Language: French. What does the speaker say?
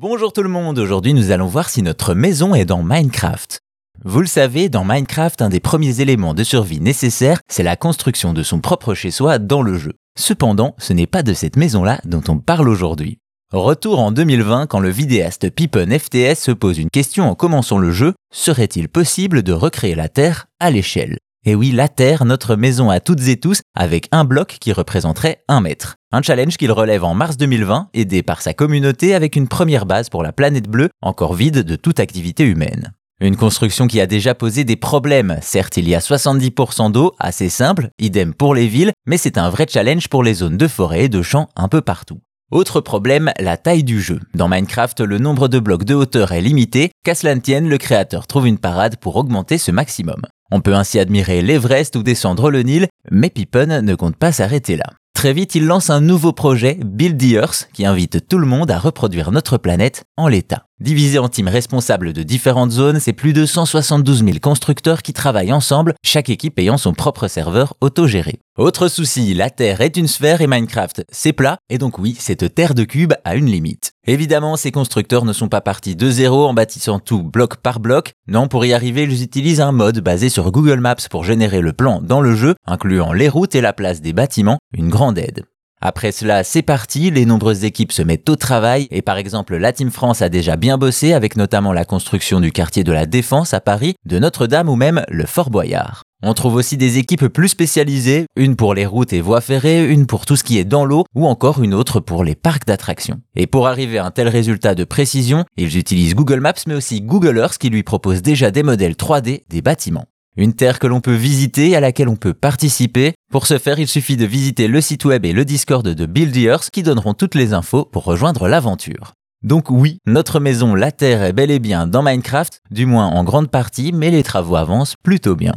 Bonjour tout le monde, aujourd'hui nous allons voir si notre maison est dans Minecraft. Vous le savez, dans Minecraft, un des premiers éléments de survie nécessaires, c'est la construction de son propre chez-soi dans le jeu. Cependant, ce n'est pas de cette maison-là dont on parle aujourd'hui. Retour en 2020 quand le vidéaste Pippen FTS se pose une question en commençant le jeu, serait-il possible de recréer la Terre à l'échelle? Et oui, la Terre, notre maison à toutes et tous, avec un bloc qui représenterait un mètre. Un challenge qu'il relève en mars 2020, aidé par sa communauté avec une première base pour la planète bleue, encore vide de toute activité humaine. Une construction qui a déjà posé des problèmes. Certes, il y a 70% d'eau, assez simple, idem pour les villes, mais c'est un vrai challenge pour les zones de forêt et de champs un peu partout. Autre problème, la taille du jeu. Dans Minecraft, le nombre de blocs de hauteur est limité, qu'à cela tienne, le créateur trouve une parade pour augmenter ce maximum. On peut ainsi admirer l'Everest ou descendre le Nil, mais Pippen ne compte pas s'arrêter là. Très vite, il lance un nouveau projet, Build the Earth, qui invite tout le monde à reproduire notre planète en l'état. Divisé en teams responsables de différentes zones, c'est plus de 172 000 constructeurs qui travaillent ensemble, chaque équipe ayant son propre serveur autogéré. Autre souci, la Terre est une sphère et Minecraft, c'est plat, et donc oui, cette Terre de cube a une limite. Évidemment, ces constructeurs ne sont pas partis de zéro en bâtissant tout bloc par bloc. Non, pour y arriver, ils utilisent un mode basé sur Google Maps pour générer le plan dans le jeu, incluant les routes et la place des bâtiments, une grande aide. Après cela, c'est parti, les nombreuses équipes se mettent au travail et par exemple la Team France a déjà bien bossé avec notamment la construction du quartier de la Défense à Paris, de Notre-Dame ou même le Fort Boyard. On trouve aussi des équipes plus spécialisées, une pour les routes et voies ferrées, une pour tout ce qui est dans l'eau ou encore une autre pour les parcs d'attractions. Et pour arriver à un tel résultat de précision, ils utilisent Google Maps mais aussi Google Earth qui lui propose déjà des modèles 3D des bâtiments. Une terre que l'on peut visiter et à laquelle on peut participer. Pour ce faire, il suffit de visiter le site web et le Discord de Build Earth qui donneront toutes les infos pour rejoindre l'aventure. Donc oui, notre maison La Terre est bel et bien dans Minecraft, du moins en grande partie, mais les travaux avancent plutôt bien.